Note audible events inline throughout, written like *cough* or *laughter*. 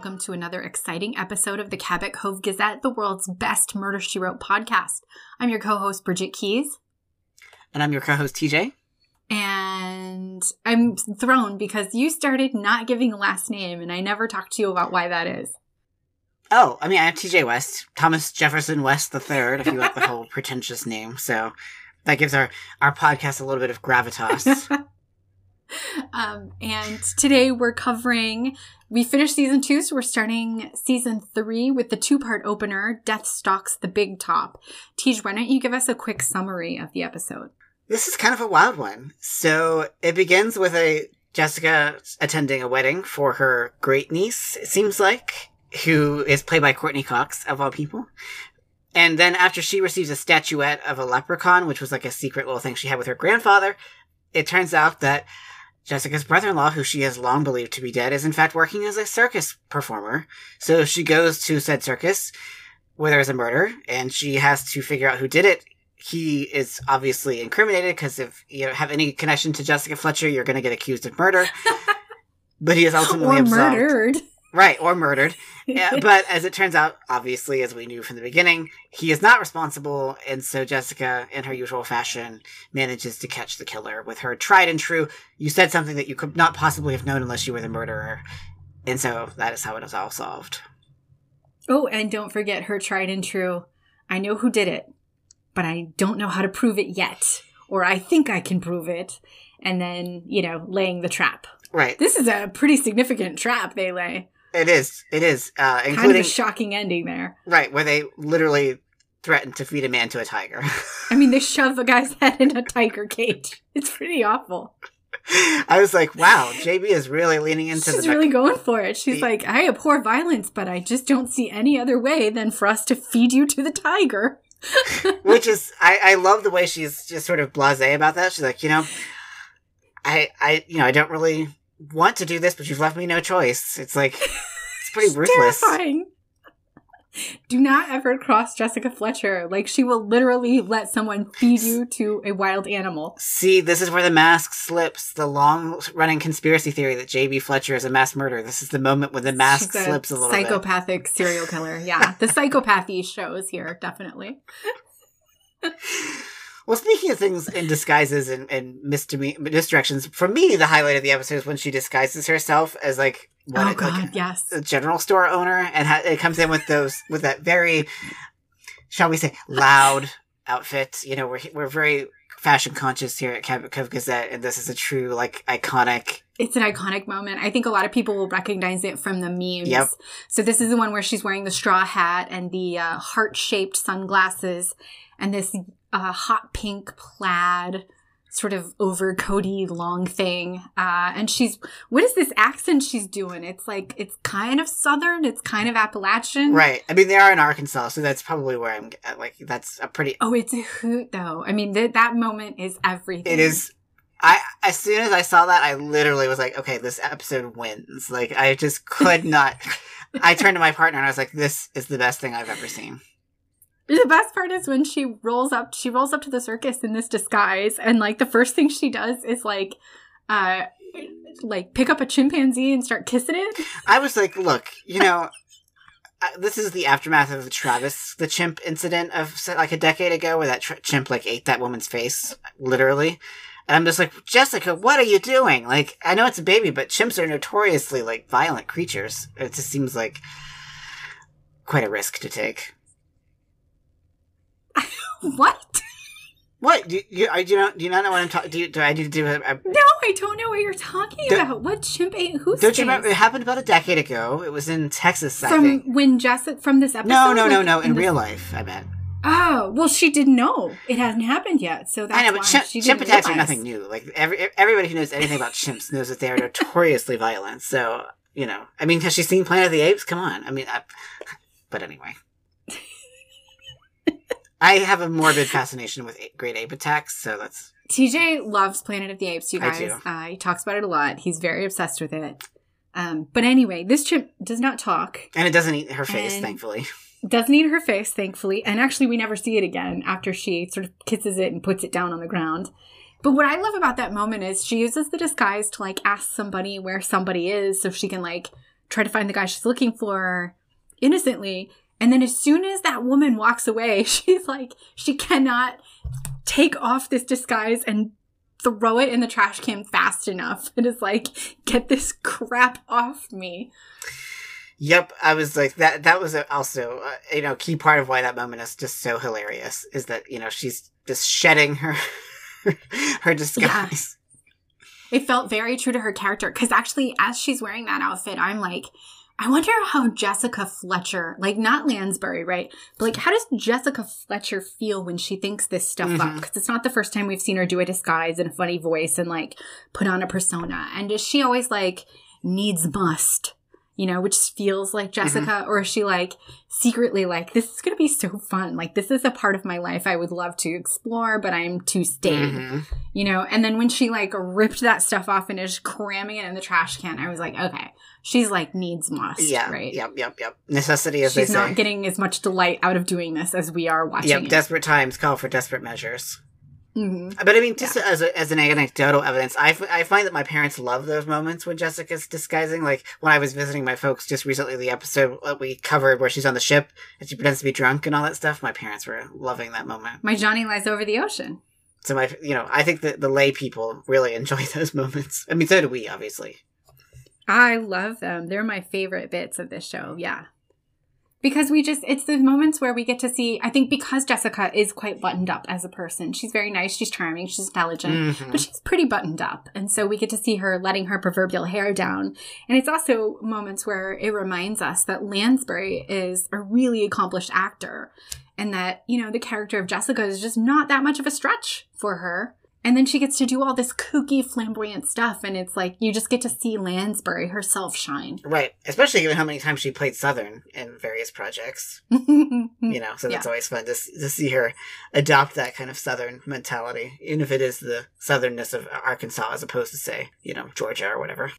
welcome to another exciting episode of the Cabot Cove Gazette, the world's best Murder She Wrote podcast. I'm your co host, Bridget Keys. And I'm your co host, TJ. And I'm thrown because you started not giving a last name, and I never talked to you about why that is. Oh, I mean, I have TJ West, Thomas Jefferson West the Third, if you like the *laughs* whole pretentious name. So that gives our, our podcast a little bit of gravitas. *laughs* *laughs* um, and today we're covering, we finished season two, so we're starting season three with the two part opener Death Stalks the Big Top. Tej, why don't you give us a quick summary of the episode? This is kind of a wild one. So it begins with a Jessica attending a wedding for her great niece, it seems like, who is played by Courteney Cox, of all people. And then after she receives a statuette of a leprechaun, which was like a secret little thing she had with her grandfather, it turns out that Jessica's brother-in-law, who she has long believed to be dead, is in fact working as a circus performer. So she goes to said circus where there is a murder, and she has to figure out who did it. He is obviously incriminated because if you have any connection to Jessica Fletcher, you're going to get accused of murder. *laughs* but he is ultimately or absolved. murdered. Right, or murdered. *laughs* Yeah, but as it turns out, obviously, as we knew from the beginning, he is not responsible, and so Jessica, in her usual fashion, manages to catch the killer with her tried and true. You said something that you could not possibly have known unless you were the murderer, and so that is how it is all solved. Oh, and don't forget her tried and true. I know who did it, but I don't know how to prove it yet, or I think I can prove it, and then you know, laying the trap. Right. This is a pretty significant trap they lay. It is. It is. Uh, Kind of including a shocking ending there. right where they literally threaten to feed a man to a tiger. I mean, they *laughs* shove a guy's head in a tiger cage. It's pretty awful. I was like, wow, JB is really leaning into She's really going for it. She's the- like, I abhor violence, but I just don't see any other way than for us to feed you to the tiger. *laughs* which is I, I love the way she's just sort of blasé about that. She's like, you know, I I you know I don't really want to do this, but you've left me no choice. It's like it's pretty *laughs* ruthless. Terrifying. Do not ever cross Jessica Fletcher. Like she will literally let someone feed you to a wild animal. See, this is where the mask slips. The long running conspiracy theory that JB Fletcher is a mass murderer. This is the moment when the mask She's slips a little bit. psychopathic serial killer. Yeah, the *laughs* psychopathy shows here definitely. *laughs* Well, speaking of things in disguises and, and misdeme- misdirections, for me, the highlight of the episode is when she disguises herself as like what, oh like God, yes. a general store owner, and ha- it comes in with those with that very, shall we say, loud outfit. You know, we're we're very fashion conscious here at Cabot Cove Gazette, and this is a true like iconic. It's an iconic moment. I think a lot of people will recognize it from the memes. Yep. So this is the one where she's wearing the straw hat and the uh, heart-shaped sunglasses and this uh, hot pink plaid sort of overcoaty long thing. Uh, and she's what is this accent she's doing? It's like it's kind of southern, it's kind of Appalachian. Right. I mean, they are in Arkansas, so that's probably where I'm at. Like, that's a pretty. Oh, it's a hoot though. I mean, th- that moment is everything. It is. I as soon as I saw that, I literally was like, okay, this episode wins. Like, I just could *laughs* not. I turned to my partner and I was like, this is the best thing I've ever seen. The best part is when she rolls up she rolls up to the circus in this disguise and like the first thing she does is like uh like pick up a chimpanzee and start kissing it. I was like, look, you know, this is the aftermath of the Travis the chimp incident of like a decade ago, where that chimp like ate that woman's face, literally. And I'm just like, Jessica, what are you doing? Like, I know it's a baby, but chimps are notoriously like violent creatures. It just seems like quite a risk to take. What? What do you, I- do you not do you not know what I'm talking? Do, you, do I need to do a, a No, I don't know what you're talking Don't- about. What chimp ate who's Don't you remember? It happened about a decade ago. It was in Texas, I From think. when Jessica from this episode? No, no, no, Like, no. In this- real life, I bet. Oh, well, she didn't know. It hasn't happened yet, so that's I know, why but chimp, she chimp didn't attacks are nothing new. Like every everybody who knows anything about chimps knows that they are notoriously violent. So you know, I mean, has she seen Planet of the Apes? Come on, I mean, I, but anyway, I have a morbid fascination with great ape attacks, so that's TJ loves Planet of the Apes, you guys. Uh, he talks about it a lot. He's very obsessed with it. Um, but anyway, this chimp does not talk. and it doesn't eat her face, thankfully. Doesn't eat her face, thankfully. And actually, we never see it again after she sort of kisses it and puts it down on the ground. But what I love about that moment is she uses the disguise to like ask somebody where somebody is so she can like try to find the guy she's looking for innocently. And then as soon as that woman walks away, *laughs* she's like, she cannot take off this disguise and throw it in the trash can fast enough. It is like, get this crap off me. Yep, I was like that. That was also, uh, you know, key part of why that moment is just so hilarious. Is that you know she's just shedding her *laughs* her disguise. Yeah. It felt very true to her character because actually, as she's wearing that outfit, I'm like, I wonder how Jessica Fletcher, like not Lansbury, right? But like, how does Jessica Fletcher feel when she thinks this stuff mm-hmm. up? Because it's not the first time we've seen her do a disguise and a funny voice and like put on a persona. And is she always like needs must? You know, which feels like mm-hmm. Jessica, mm-hmm. or is she like secretly like, this is going to be so fun. Like, this is a part of my life I would love to explore, but I'm too staid, mm-hmm. you know? And then when she like ripped that stuff off and is cramming it in the trash can, I was like, okay, she's like needs must, yeah, right? Yep, yep, yep. Necessity, as she's not say. getting as much delight out of doing this as we are watching. Yep, it. desperate times call for desperate measures. Mm-hmm. But I mean, just yeah. as, a, as an anecdotal evidence, I, f- I find that my parents love those moments when Jessica's disguising. Like when I was visiting my folks just recently, the episode that we covered where she's on the ship and she pretends to be drunk and all that stuff. My parents were loving that moment. My Johnny lies over the ocean. So my, you know, I think that the lay people really enjoy *laughs* those moments. I mean, so do we, obviously. I love them. They're my favorite bits of this show. Yeah because we just it's the moments where we get to see i think because jessica is quite buttoned up as a person she's very nice she's charming she's intelligent mm-hmm. but she's pretty buttoned up. And so we get to see her letting her proverbial hair down. And it's also moments where it reminds us that lansbury is a really accomplished actor and that you know the character of jessica is just not that much of a stretch for her and then she gets to do all this kooky, flamboyant stuff, and it's like you just get to see Lansbury herself shine. Right, especially given how many times she played Southern in various projects. *laughs* you know, so that's yeah. always fun to, to see her adopt that kind of Southern mentality, even if it is the Southernness of Arkansas as opposed to, say, you know, Georgia or whatever.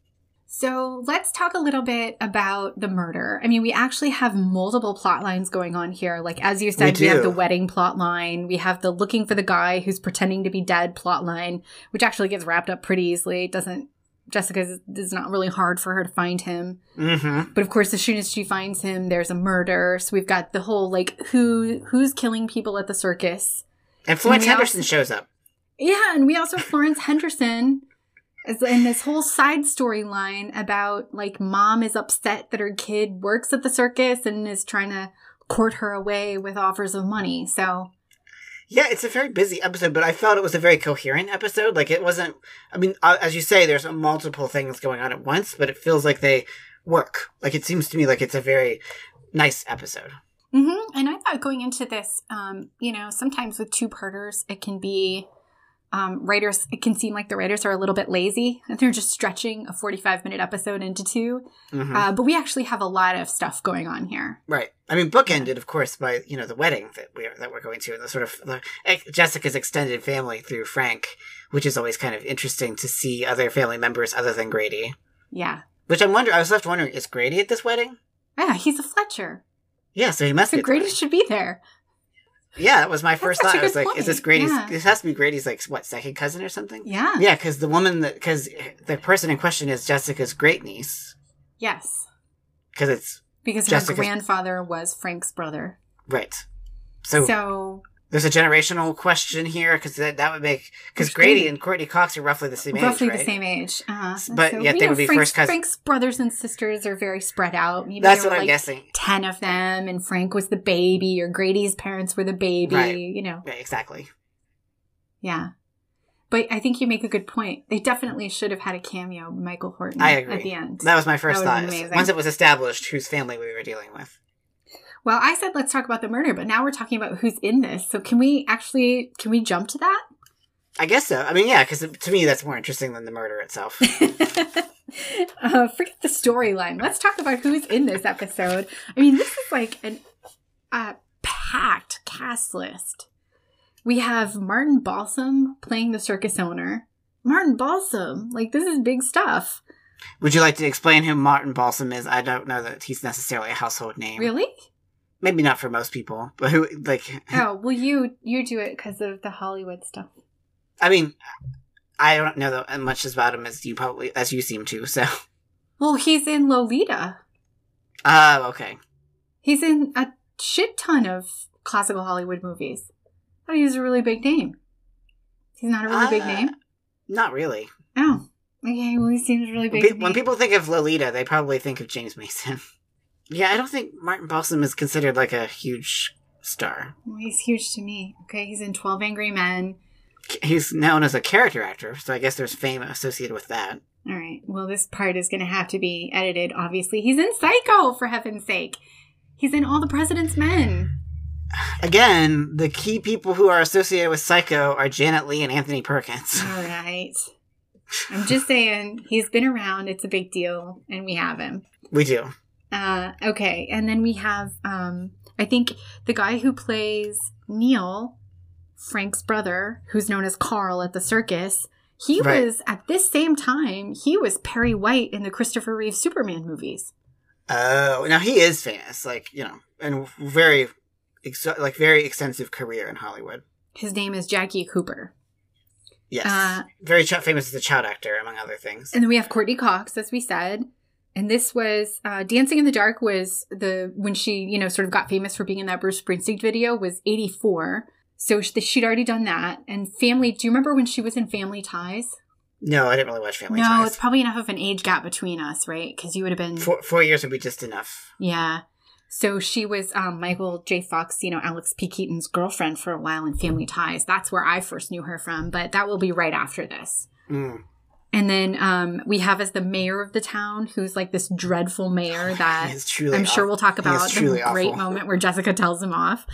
So let's talk a little bit about the murder. I mean, we actually have multiple plot lines going on here. Like, as you said, we, we, have the wedding plot line. We have the looking for the guy who's pretending to be dead plot line, which actually gets wrapped up pretty easily. It doesn't, Jessica it's not really hard for her to find him. Mm-hmm. But of course, as soon as she finds him, there's a murder. So we've got the whole, like, who, who's killing people at the circus. And Florence and Henderson also, shows up. Yeah, and we also have Florence Henderson in this whole side storyline about like mom is upset that her kid works at the circus and is trying to court her away with offers of money. So yeah, it's a very busy episode, but I felt it was a very coherent episode. Like it wasn't. I mean, uh, as you say, there's multiple things going on at once, but it feels like they work. Like it seems to me like it's a very nice episode. Mm-hmm. And I thought going into this, um, you know, sometimes with two parters, it can be um, writers, it can seem like the writers are a little bit lazy and they're just stretching a 45 minute episode into 2 mm-hmm. uh, but we actually have a lot of stuff going on here. Right. I mean, bookended, of course, by you know the wedding that we're that we're going to, and the sort of the, Jessica's extended family through Frank, which is always kind of interesting to see other family members other than Grady. Yeah. Which I'm wondering. I was left wondering: is Grady at this wedding? Yeah, he's a Fletcher. Yeah, so he must. So Grady should be there. Yeah, that was my first thought. I was like, point. is this Grady's? Yeah. This has to be Grady's like what second cousin or something? Yeah. Yeah, because the woman that because the person in question is Jessica's great niece. Yes. Because it's because Jessica's... her grandfather was Frank's brother. Right. So so there's a generational question here because that, that would make because Grady and Courteney Cox are roughly the same roughly age, right? the same age. Uh-huh. But so, yet they would be Frank's, first cousins. Frank's brothers and sisters are very spread out. Maybe That's what I'm like guessing. Ten of them, and Frank was the baby, or Grady's parents were the baby. Right. You know, right, exactly. Yeah. But I think you make a good point. They definitely should have had a cameo, Michael Horton, I agree. at the end. That was my first thought. Once it was established whose family we were dealing with. Well, I said let's talk about the murder, but now we're talking about who's in this. So can we actually can we jump to that? I guess so. I mean, yeah, because to me that's more interesting than the murder itself. *laughs* uh, forget the storyline. Let's talk about who's in this episode. I mean, this is like an uh, packed cast list. We have Martin Balsam playing the circus owner. Martin Balsam, like this is big stuff. Would you like to explain who Martin Balsam is? I don't know that he's necessarily a household name. Really? Maybe not for most people, *laughs* but who like? oh well, you you do it because of the Hollywood stuff. I mean, I don't know as much about him as you probably as you seem to. So, *laughs* Well, he's in Lolita. Oh, okay. He's in a shit ton of classical Hollywood movies. I thought he was a really big name. He's not a really big Uh, name. Not really. Oh, okay. Well, he seems really big. when people think of Lolita, they probably think of James Mason. *laughs* yeah, I don't think Martin Balsam is considered like a huge star. Well, he's huge to me. Okay, he's in Twelve Angry Men. He's known as a character actor, so I guess there's fame associated with that. All right. Well, this part is going to have to be edited. Obviously, he's in Psycho. For heaven's sake, he's in All the President's Men. Again, the key people who are associated with Psycho are Janet Leigh and Anthony Perkins. All *laughs* right. I'm just saying he's been around. It's a big deal, and we have him. We do. Uh, okay, and then we have um, I think the guy who plays Neil, Frank's brother, who's known as Carl at the circus. He Right. was at this same time. He was Perry White in the Christopher Reeve Superman movies. Oh, now he is famous, like you know, and very, ex- like very extensive career in Hollywood. His name is Jackie Cooper. Yes, Uh, very ch- famous as a child actor, among other things. And then we have Courteney Cox, as we said. And this was uh, Dancing in the Dark was the when she you know sort of got famous for being in that Bruce Springsteen video was eighty four. So she- she'd already done that. And Family. Do you remember when she was in Family Ties? No, I didn't really watch Family no, Ties. No it's probably enough of an age gap between us, right? Because you would have been Four, four years would be just enough. yeah. So she was um, Michael J. Fox, you know, Alex P. Keaton's girlfriend for a while in Family Ties. That's where I first knew her from, but that will be right after this. Mm. And then um, we have as the mayor of the town, who's like this dreadful mayor that truly I'm sure awful. we'll talk about the great awful. moment where Jessica tells him off.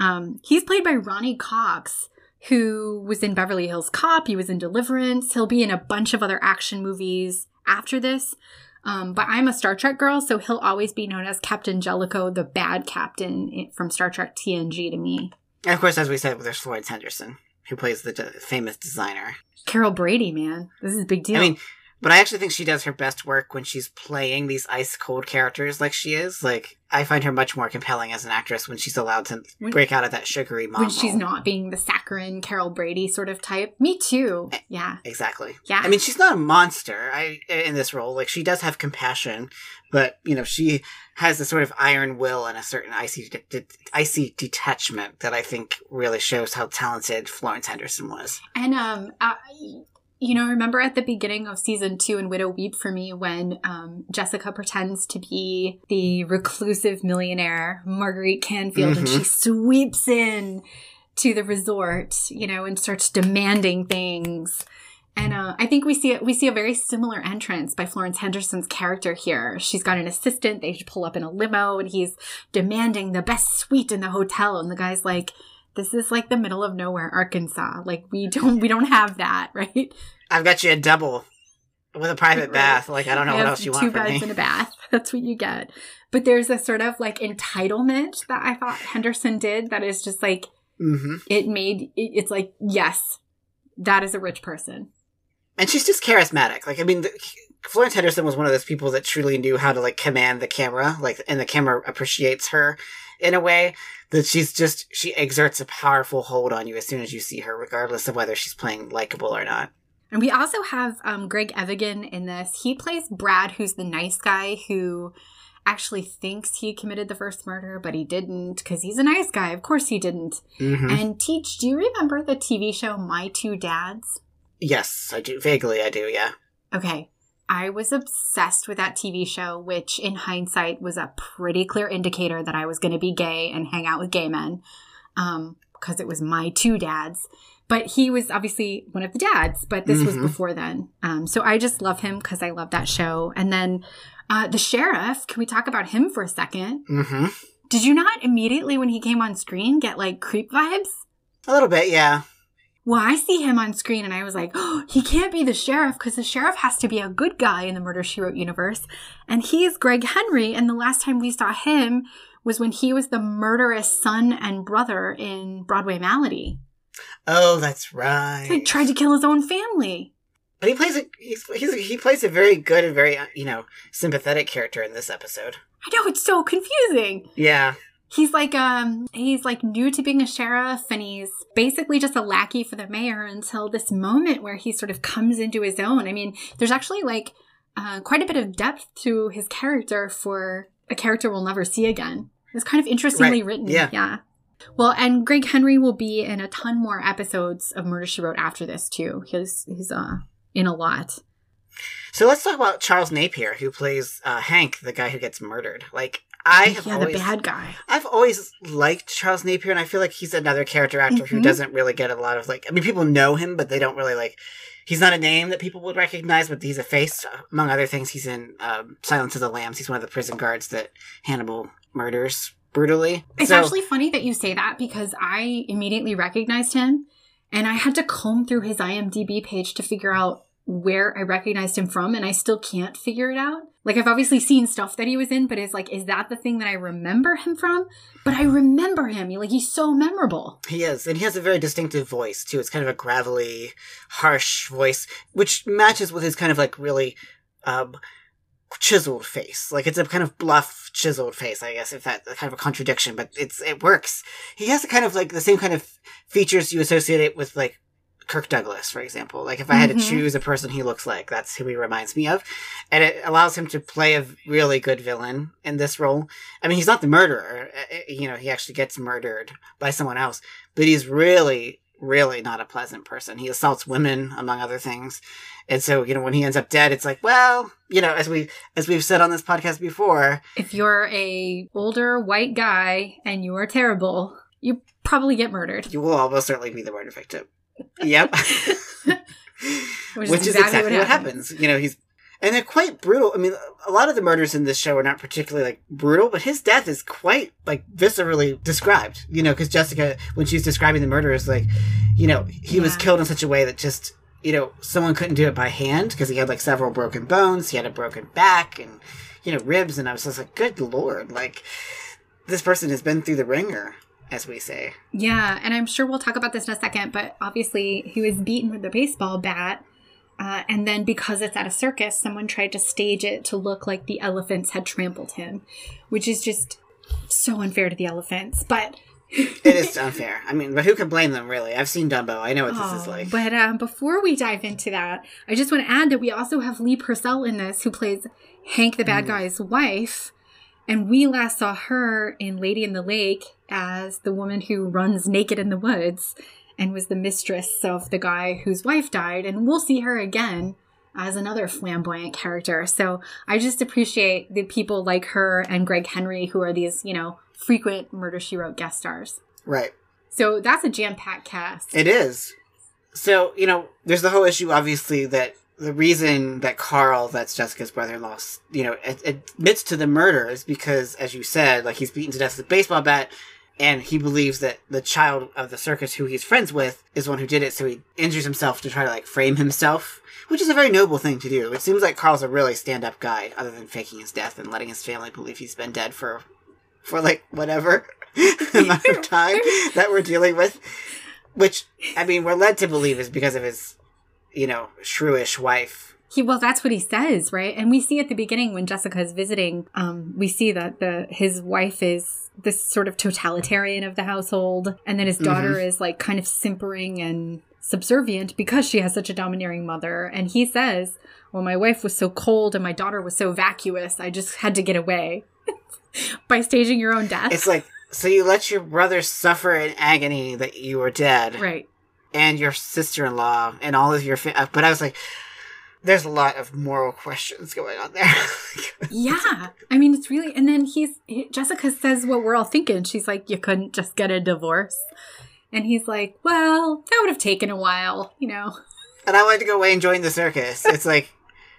Um, he's played by Ronny Cox, who was in Beverly Hills Cop. He was in Deliverance. He'll be in a bunch of other action movies after this. Um, but I'm a Star Trek girl, so he'll always be known as Captain Jellico, the bad captain from Star Trek TNG to me. And of course, as we said, there's Florence Henderson, who plays the de- famous designer. Carol Brady, man, this is a big deal. I mean, but I actually think she does her best work when she's playing these ice cold characters like she is. Like, I find her much more compelling as an actress when she's allowed to When- break out of that sugary mom when she's not being the saccharine Carol Brady sort of type. Me too. Eh, yeah. Exactly. Yeah. I mean, she's not a monster I, eh, in this role. Like, she does have compassion, but, you know, she has a sort of iron will and a certain icy, de- de- icy detachment that I think really shows how talented Florence Henderson was. And um, I, you know, remember at the beginning of season two in Widow Weep for me when um, Jessica pretends to be the reclusive millionaire Marguerite Canfield, and Mhm. she sweeps in to the resort, you know, and starts demanding things. And uh, I think we see we see a very similar entrance by Florence Henderson's character here. She's got an assistant. They pull up in a limo, and he's demanding the best suite in the hotel. And the guy's like, "This is like the middle of nowhere, Arkansas. Like we don't we don't have that, *laughs* right? I've got you a double with a private Right. bath. Like, I don't know what else you two want from beds me. and a bath. *laughs* That's what you get. But there's a sort of like entitlement that I thought Henderson did that is just like hmm it made it, it's like yes, that is a rich person. and she's just charismatic. Like I mean, the, Florence Henderson was one of those people that truly knew how to like command the camera, like, and the camera appreciates her in a way that she's just she exerts a powerful hold on you as soon as you see her, regardless of whether she's playing likable or not. And we also have um, Greg Evigan in this. He plays Brad, who's the nice guy who actually thinks he committed the first murder, but he didn't because he's a nice guy. Of course he didn't. hmm And Teach, do you remember the TV show My Two Dads? Yes, I do. Vaguely, I do. Yeah. Okay. I was obsessed with that TV show, which in hindsight was a pretty clear indicator that I was going to be gay and hang out with gay men because it was my two dads. But he was obviously one of the dads, but this was Mhm. before then. Um, so I just love him because I love that show. And then uh, the sheriff, can we talk about him for a second? hmm Did you not immediately, when he came on screen, get like creep vibes? A little bit, yeah. Well, I see him on screen and I was like, oh, he can't be the sheriff because the sheriff has to be a good guy in the Murder She Wrote universe. And he is Greg Henry. And the last time we saw him was when he was the murderous son and brother in Broadway Malady. Oh, that's right. He tried to kill his own family. But he plays a he's, he's he plays a very good and very uh, you know sympathetic character in this episode. I know it's so confusing. Yeah. He's like um he's like new to being a sheriff and he's basically just a lackey for the mayor until this moment where he sort of comes into his own. I mean, there's actually like uh, quite a bit of depth to his character for a character we'll never see again. It's kind of interestingly Right. written. Yeah. Yeah. Well, and Greg Henry will be in a ton more episodes of Murder She Wrote after this too. He's he's uh in a lot. So let's talk about Charles Napier, who plays uh, Hank, the guy who gets murdered. Like I have yeah, always, the bad guy. I've always liked Charles Napier, and I feel like he's another character actor who Mhm. doesn't really get a lot of like. I mean, people know him, but they don't really like. He's not a name that people would recognize, but he's a face. Among other things, he's in um, Silence of the Lambs. He's one of the prison guards that Hannibal murders brutally. It's So- actually funny that you say that because I immediately recognized him and I had to comb through his IMDb page to figure out where I recognized him from and I still can't figure it out. Like I've obviously seen stuff that he was in, but it's like, is that the thing that I remember him from? But I remember him. Like he's so memorable. He is, and he has a very distinctive voice too. It's kind of a gravelly, harsh voice, which matches with his kind of like really um, chiseled face. Like it's a kind of bluff, chiseled face. I guess if that's kind of a contradiction, but it's it works. He has a kind of like the same kind of features you associate it with like Kirk Douglas, for example. Like if I had to Mhm. choose a person he looks like, that's who he reminds me of, and it allows him to play a really good villain in this role. I mean, he's not the murderer. uh, uh, You know, he actually gets murdered by someone else, but he's really, really not a pleasant person. He assaults women, among other things. And so, you know, when he ends up dead, it's like, well, you know, as we as we've said on this podcast before, If you're a older white guy and you are terrible, you probably get murdered. you will almost certainly be the murder victim. Yep. *laughs* Which, Which, is exactly, what, happens. You know, he's and they're quite brutal. I mean, a lot of the murders in this show are not particularly like brutal, but his death is quite like viscerally described. You know, because Jessica, when she's describing the murder, is like, you know, he was killed in such a way that just, you know, someone couldn't do it by hand because he had like several broken bones, he had a broken back, and you know, ribs, and I was just like, good lord, like this person has been through the ringer, as we say. Yeah, and I'm sure we'll talk about this in a second, but obviously he was beaten with a baseball bat. Uh, and then because it's at a circus, someone tried to stage it to look like the elephants had trampled him, which is just so unfair to the elephants. But *laughs* It is unfair. I mean, but who can blame them, really? I've seen Dumbo. I know what this is Oh, like. But um, before we dive into that, I just want to add that we also have Lee Purcell in this, who plays Hank the Mm. bad guy's wife. And we last saw her in Lady in the Lake as the woman who runs naked in the woods and was the mistress of the guy whose wife died. And we'll see her again as another flamboyant character. So I just appreciate the people like her and Greg Henry who are these, you know, frequent Murder She Wrote guest stars. right. So that's a jam packed cast. It is. So, you know, there's the whole issue, obviously, that the reason that Carl, that's Jessica's brother in law, you know, admits to the murder is because, as you said, like he's beaten to death with a baseball bat, and he believes that the child of the circus who he's friends with is the one who did it, so he injures himself to try to, like, frame himself, which is a very noble thing to do. It seems like Carl's a really stand up guy, other than faking his death and letting his family believe he's been dead for, for like, whatever *laughs* amount of *laughs* time that we're dealing with. Which, I mean, we're led to believe is because of his, you know, shrewish wife. He well, that's what he says, right? And we see at the beginning when Jessica is visiting, um, we see that the his wife is this sort of totalitarian of the household, and then his daughter is like kind of simpering and subservient because she has such a domineering mother. And he says, "Well, my wife was so cold and my daughter was so vacuous, I just had to get away *laughs* by staging your own death." It's like, so you let your brother suffer in agony that you were dead, right. And your sister in law, and all of your. Fa- uh, but I was like, there's a lot of moral questions going on there. *laughs* Yeah, I mean it's really. And then he's he, Jessica says what we're all thinking. She's like, "You couldn't just get a divorce," and he's like, "Well, that would have taken a while, you know." and I wanted to go away and join the circus. It's like,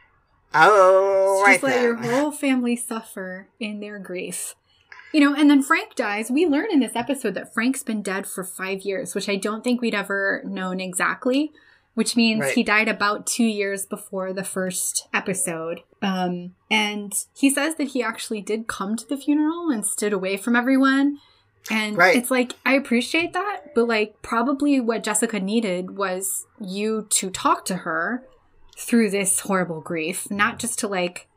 *laughs* oh, right just let your whole family suffer in their grief. You know, and then Frank dies. We learn in this episode that Frank's been dead for five years, which I don't think we'd ever known exactly, which means Right. he died about two years before the first episode. Um, and he says that he actually did come to the funeral and stood away from everyone. And Right. it's like, I appreciate that, but like, probably what Jessica needed was you to talk to her through this horrible grief, not just to like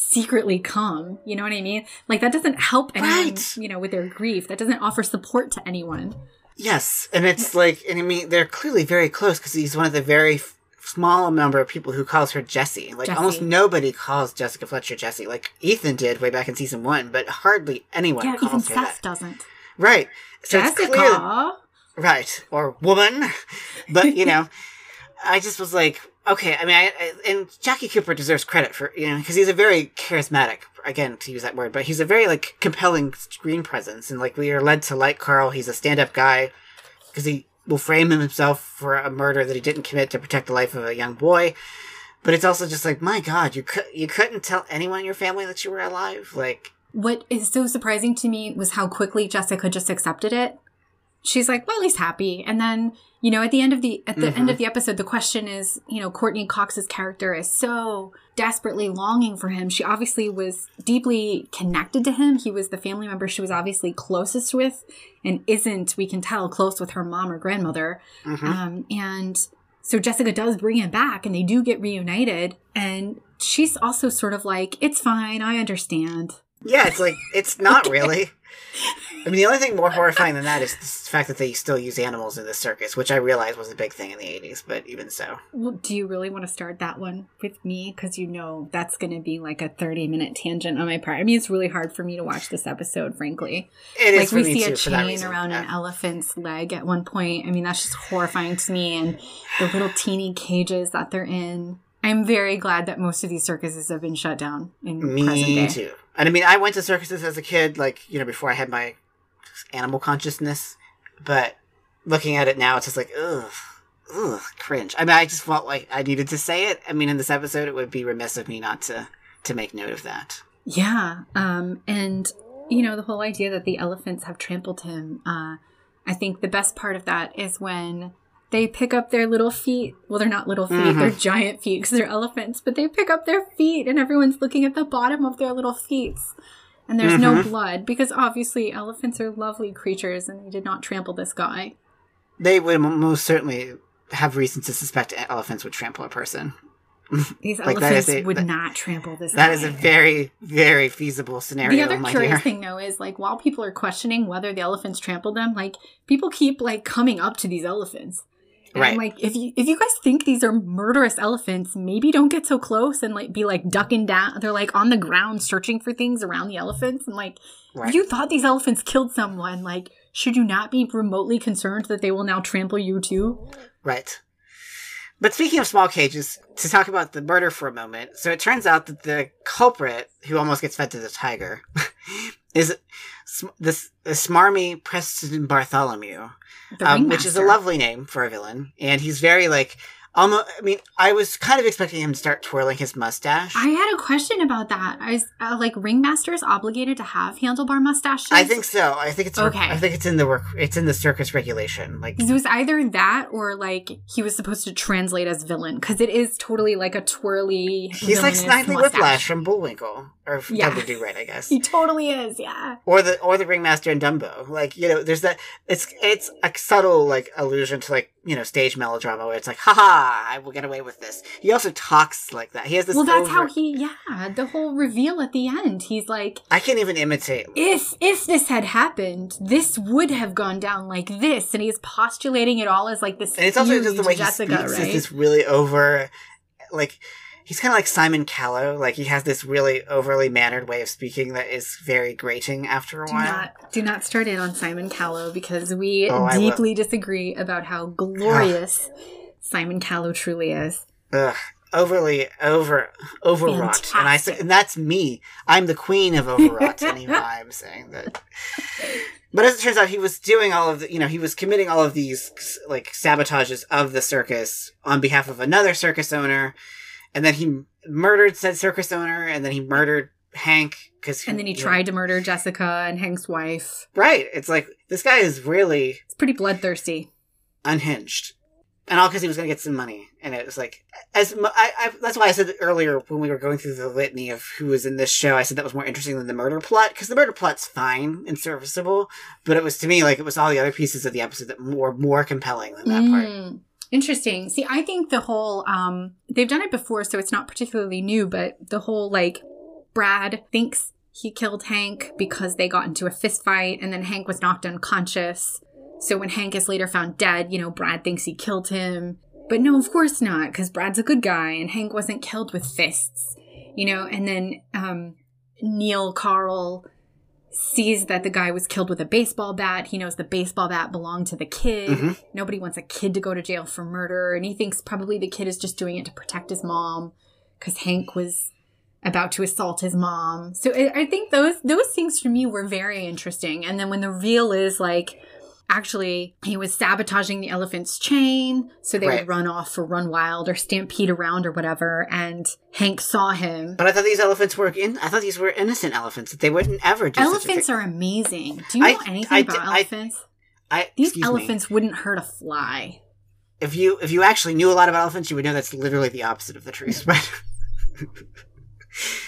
secretly come. You know what I mean? Like that doesn't help anyone, Right. you know, with their grief. That doesn't offer support to anyone. Yes, and it's like, and I mean, they're clearly very close because he's one of the very f- small number of people who calls her Jessie. Like Jessie. almost nobody calls Jessica Fletcher Jessie. Like Ethan did way back in season one, but hardly anyone Yeah, even her Seth that. doesn't. Right. So it's Jessica. clear, right or woman, *laughs* but you *laughs* know, I just was like, okay. I mean, I, I, and Jackie Cooper deserves credit for you know because he's a very charismatic. Again, to use that word, but he's a very like compelling screen presence, and like we are led to like Carl. He's a stand-up guy because he will frame himself for a murder that he didn't commit to protect the life of a young boy. But it's also just like, my God, you could you couldn't tell anyone in your family that you were alive. Like, What is so surprising to me was how quickly Jessica just accepted it. She's like, "Well, he's happy," and then you know, at the end of the at the end of the episode, the question is, you know, Courteney Cox's character is so desperately longing for him. She obviously was deeply connected to him. He was the family member she was obviously closest with, and isn't we can tell close with her mom or grandmother. mhm. Um, and so Jessica does bring him back and they do get reunited. And she's also sort of like, it's fine. I understand. yeah, it's like it's not really. *laughs* *laughs* I mean, the only thing more horrifying than that is the fact that they still use animals in the circus, which I realize was a big thing in the '80s. But even so, Well, do you really want to start that one with me? Because you know that's going to be like a 30 minute tangent on my part. I mean, it's really hard for me to watch this episode, frankly. it is like we see too. a chain around an elephant's leg at one point. I mean, that's just horrifying to me. And the little teeny cages that they're in. I'm very glad that most of these circuses have been shut down in present Me day. too. And I mean, I went to circuses as a kid, like you know, before I had my animal consciousness. But looking at it now, it's just like, ugh, ugh, cringe. I mean, I just felt like I needed to say it. I mean, in this episode, it would be remiss of me not to to make note of that. Yeah. Um, and, you know, the whole idea that the elephants have trampled him, uh, I think the best part of that is when they pick up their little feet. Well, they're not little feet, Mhm. they're giant feet because they're elephants, but they pick up their feet and everyone's looking at the bottom of their little feet. And there's no Mhm. blood because obviously elephants are lovely creatures and they did not trample this guy. They would most certainly have reason to suspect elephants would trample a person. *laughs* These Like, elephants a- would that- not trample this That guy. is a very, very feasible scenario. the other curious dear. thing though is like while people are questioning whether the elephants trampled them like people keep like coming up to these elephants and I'm Right. like if you if you guys think these are murderous elephants maybe don't get so close and like be like ducking down they're like on the ground searching for things around the elephants and like Right. if you thought these elephants killed someone like should you not be remotely concerned that they will now trample you too Right. But speaking of small cages, to talk about the murder for a moment, so it turns out that the culprit who almost gets fed to the tiger *laughs* is this, this smarmy Preston Bartholomew, the um, which is a lovely name for a villain, and he's very like almost. I mean, I was kind of expecting him to start twirling his mustache. I had a question about that. I was uh, like, ringmasters obligated to have handlebar mustaches? I think so. I think it's Okay. I think it's in the work. It's in the circus regulation. Like It was either that or like he was supposed to translate as villain because it is totally like a twirly. he's like Snidely mustache. Whiplash from Bullwinkle or from Yeah. Dudley Do Right, I guess. *laughs* He totally is, yeah. or the or the ringmaster in Dumbo. Like you know, there's that. It's it's a subtle like allusion to like you know stage melodrama where it's like, haha, I will get away with this. He also talks like that. He has this. Well, that's over- how he, yeah. The whole reveal at the end, he's like, I can't even imitate. if if this had happened, this would have gone down like this, and he's postulating it all as like this. And it's also just the way he Jessica, speaks right? is this really over, like. He's kind of like Simon Callow. Like he has this really overly mannered way of speaking that is very grating after a do while. not do not start in on Simon Callow because we Oh, deeply disagree about how glorious Simon Callow truly is. Ugh, overly over overwrought, and I say, and that's me. I'm the queen of overwrought. *laughs* anyhow, I'm saying that. But as it turns out, he was doing all of the, you know, he was committing all of these like sabotages of the circus on behalf of another circus owner, and then he murdered said circus owner, and then he murdered Hank because, And then he tried to murder Jessica and Hank's wife. Right, it's like this guy is really It's pretty bloodthirsty. unhinged, and all because he was going to get some money. And it was like, as I, I, that's why I said earlier when we were going through the litany of who was in this show, I said that was more interesting than the murder plot because the murder plot's fine and serviceable, but it was to me like it was all the other pieces of the episode that were more compelling than that part. Mm. Interesting. See, I think the whole um they've done it before, so it's not particularly new, but the whole like Brad thinks he killed Hank because they got into a fist fight and then Hank was knocked unconscious. So when Hank is later found dead, you know, Brad thinks he killed him. But no, of course not, because Brad's a good guy and Hank wasn't killed with fists, you know. And then um, Neil Carl sees that the guy was killed with a baseball bat. He knows the baseball bat belonged to the kid. Mhm. Nobody wants a kid to go to jail for murder. And he thinks probably the kid is just doing it to protect his mom because Hank was about to assault his mom. So I, I think those those things for me were very interesting. And then when the reveal is like, actually he was sabotaging the elephant's chain so they Right. would run off or run wild or stampede around or whatever. And Hank saw him. But I thought these elephants were in. I thought these were innocent elephants. That they wouldn't ever do. Elephants such a are amazing. Do you I- know anything I about I- elephants? I, These excuse me. elephants wouldn't hurt a fly. If you if you actually knew a lot about elephants, you would know that's literally the opposite of the truth.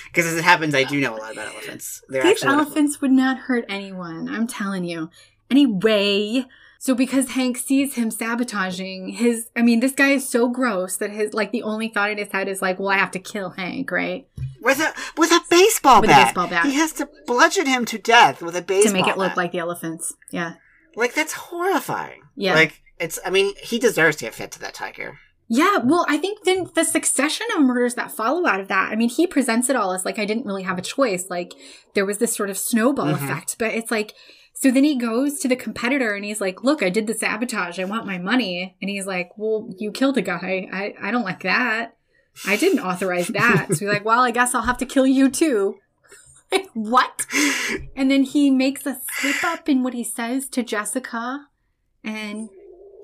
Because *laughs* as it happens, I do know a lot about elephants. They're These wonderful. elephants would not hurt anyone. I'm telling you. Anyway, so because Hank sees him sabotaging his, I mean, this guy is so gross that his, like, the only thought in his head is like, well, I have to kill Hank, right? with a with a baseball With a bat. baseball bat. He has to bludgeon him to death with a baseball to make it look bat. like the elephants. Yeah. like that's horrifying. Yeah. like it's. I mean, he deserves to get fed to that tiger. Yeah, well, I think then the succession of murders that follow out of that, I mean, he presents it all as like, I didn't really have a choice. Like, there was this sort of snowball Mhm. effect, but it's like, so then he goes to the competitor and he's like, look, I did the sabotage. I want my money. And he's like, well, you killed a guy. I, I don't like that. I didn't authorize that. so he's like, well, I guess I'll have to kill you too. *laughs* Like, what? And then he makes a slip up in what he says to Jessica. And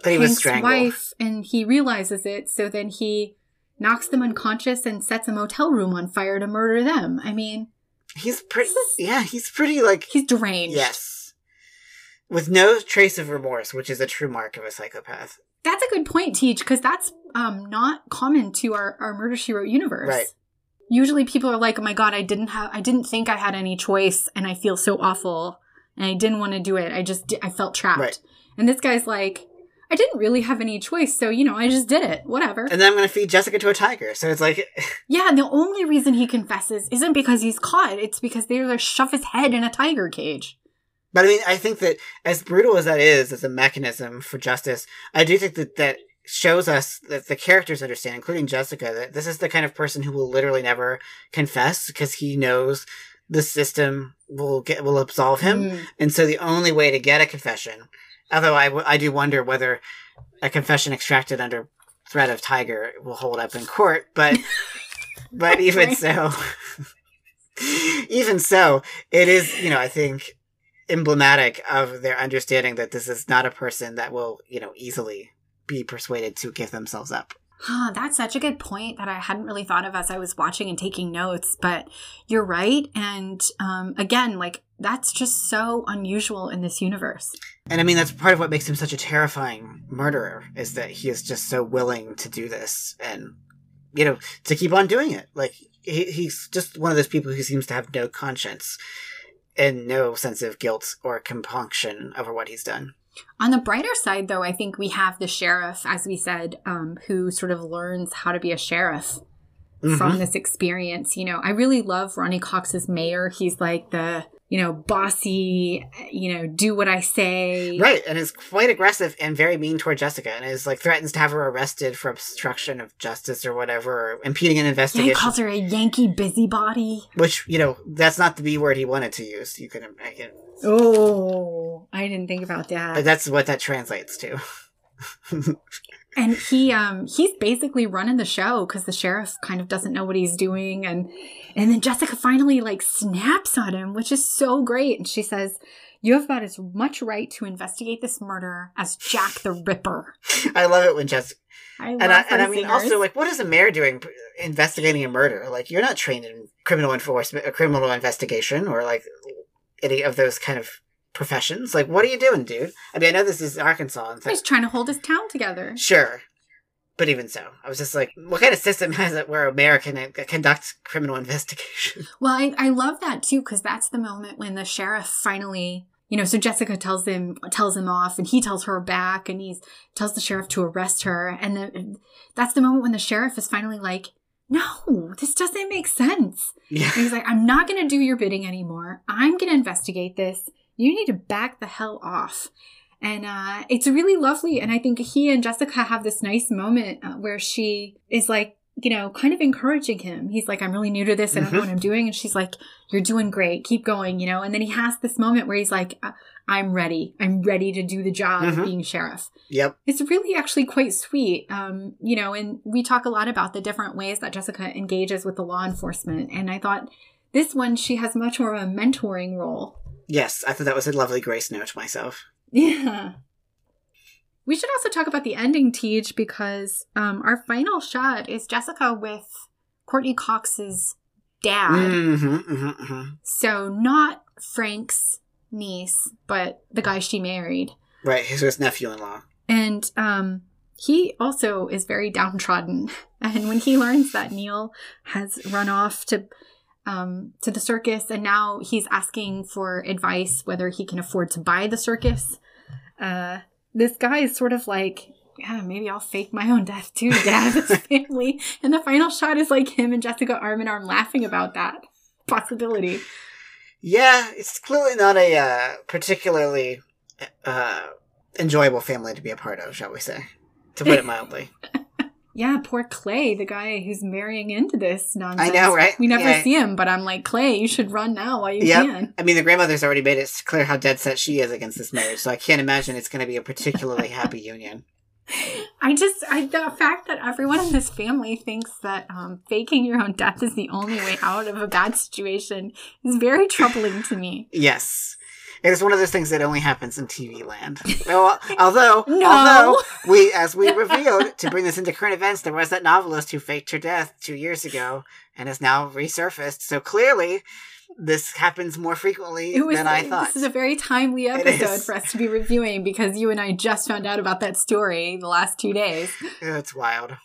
That he Hank's wife, and he realizes it. So then he knocks them unconscious and sets a motel room on fire to murder them. I mean, He's pretty. Is- Yeah, he's pretty like. he's deranged. Yes. With no trace of remorse, which is a true mark of a psychopath. that's a good point, Teach, because that's um not common to our our Murder She Wrote universe. Right. Usually, people are like, "Oh my god, I didn't have, I didn't think I had any choice, and I feel so awful, and I didn't want to do it. I just, I felt trapped." Right. And this guy's like, "I didn't really have any choice, so you know, I just did it. Whatever." And then I'm going to feed Jessica to a tiger. So it's like, *laughs* Yeah, and the only reason he confesses isn't because he's caught. It's because they're gonna shove his head in a tiger cage. But I mean, I think that as brutal as that is as a mechanism for justice, I do think that that shows us that the characters understand, including Jessica, that this is the kind of person who will literally never confess because he knows the system will get will absolve him. Mm. And so the only way to get a confession, although I, w- I do wonder whether a confession extracted under threat of tiger will hold up in court, but *laughs* but even so, *laughs* even so, it is you know I think emblematic of their understanding that this is not a person that will you know easily be persuaded to give themselves up. Huh, that's such a good point that I hadn't really thought of as I was watching and taking notes. But you're right, and um, again, like that's just so unusual in this universe. And I mean, that's part of what makes him such a terrifying murderer is that he is just so willing to do this and, you know, to keep on doing it. Like, he, he's just one of those people who seems to have no conscience and no sense of guilt or compunction over what he's done. On the brighter side, though, I think we have the sheriff, as we said, um, who sort of learns how to be a sheriff from Mhm. this experience. You know, I really love Ronny Cox's mayor. He's like the, you know, bossy, you know, do what I say. Right, and is quite aggressive and very mean toward Jessica, and is like threatens to have her arrested for obstruction of justice or whatever, or impeding an Yeah, he investigation. calls her a Yankee busybody. which you know, that's not the B word he wanted to use. You can imagine, Oh, I didn't think about that. but that's what that translates to. *laughs* and he um he's basically running the show because the sheriff kind of doesn't know what he's doing and and then jessica finally like snaps on him which is so great and she says you have about as much right to investigate this murder as jack the ripper I love it when Jessica. i love and I, and I mean, singers. also, like, what is a mayor doing investigating a murder? Like, you're not trained in criminal enforcement, or criminal investigation, or like any of those kind of professions. Like, what are you doing, dude? I mean, I know this is Arkansas, and he's trying to hold his town together sure, but even so, I was just like, what kind of system *laughs* has it where a mayor can uh, conduct criminal investigation? *laughs* Well, I, I love that too because that's the moment when the sheriff finally, you know, so Jessica tells him tells him off, and he tells her back, and he tells the sheriff to arrest her, and then that's the moment when the sheriff is finally like, "No, this doesn't make sense." yeah, he's like, "I'm not going to do your bidding anymore. I'm going to investigate this. You need to back the hell off." And uh, it's really lovely. And I think he and Jessica have this nice moment uh, where she is like, you know, kind of encouraging him. He's like, I'm really new to this. And I don't know what I'm doing. And she's like, You're doing great. Keep going, you know? And then he has this moment where he's like, "I- I'm ready. I'm ready to do the job Mhm. of being sheriff. Yep. It's really actually quite sweet. Um, you know, and we talk a lot about the different ways that Jessica engages with the law enforcement. And I thought this one, she has much more of a mentoring role. Yes, I thought that was a lovely grace note myself. Yeah. We should also talk about the ending, Tej, because um, our final shot is Jessica with Courteney Cox's dad. Mm-hmm, mm-hmm, mm-hmm. So not Frank's niece, but the guy she married. Right, his, his nephew-in-law. And um, he also is very downtrodden. *laughs* And when he learns that Neil has run off to um, to the circus, and now he's asking for advice whether he can afford to buy the circus, uh, this guy is sort of like, yeah, maybe I'll fake my own death too to get out of this *laughs* family. And the final shot is like him and Jessica arm in arm laughing about that possibility. Yeah, it's clearly not a uh, particularly uh, enjoyable family to be a part of, shall we say, to put it mildly. *laughs* Yeah, poor Clay, the guy who's marrying into this nonsense. I know, right? We never Yeah. see him, but I'm like, Clay, you should run now while you Yep. can. I mean, the grandmother's already made it clear how dead set she is against this marriage, so I can't imagine it's going to be a particularly happy *laughs* union. I just, I the fact that everyone in this family thinks that um, faking your own death is the only way out of a bad situation is very troubling to me. Yes. It is one of those things that only happens in TV land. *laughs* Well, although, No. although we, as we revealed, to bring this into current events, there was that novelist who faked her death two years ago and has now resurfaced. So clearly, this happens more frequently was, than I thought. This is a very timely episode for us to be reviewing because you and I just found out about that story the last two days. it's wild.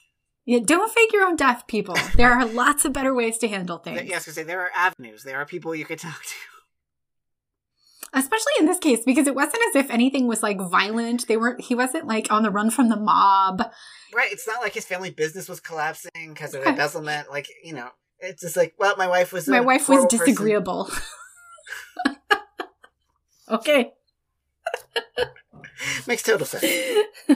Yeah, don't fake your own death, people. There are *laughs* lots of better ways to handle things. Yes, I say there are avenues. There are people you could talk to. Especially in this case because it wasn't as if anything was like violent they weren't he wasn't like on the run from the mob Right. It's not like his family business was collapsing because of embezzlement. Like, you know, it's just like, well, my wife was. my wife was disagreeable *laughs* okay *laughs* Makes total sense. *laughs*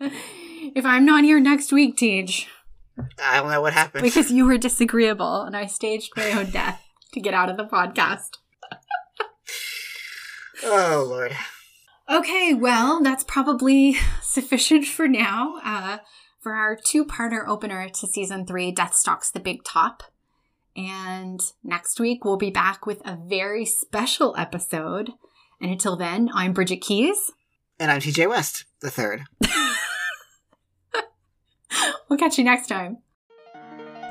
if i'm not here next week Tej, I don't know what happened. because you were disagreeable and i staged my own death to get out of the podcast Oh, Lord. Okay, well, that's probably *laughs* sufficient for now. Uh, for our two-parter opener to season three, Death Stalks the Big Top. And next week we'll be back with a very special episode. And until then, I'm Bridget Keys. And I'm TJ West, the third. *laughs* We'll catch you next time.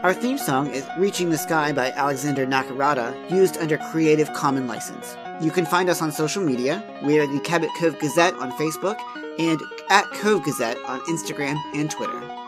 Our theme song is Reaching the Sky by Alexander Nakarada, used under Creative Common License. You can find us on social media. We are the Cabot Cove Gazette on Facebook and at Cove Gazette on Instagram and Twitter.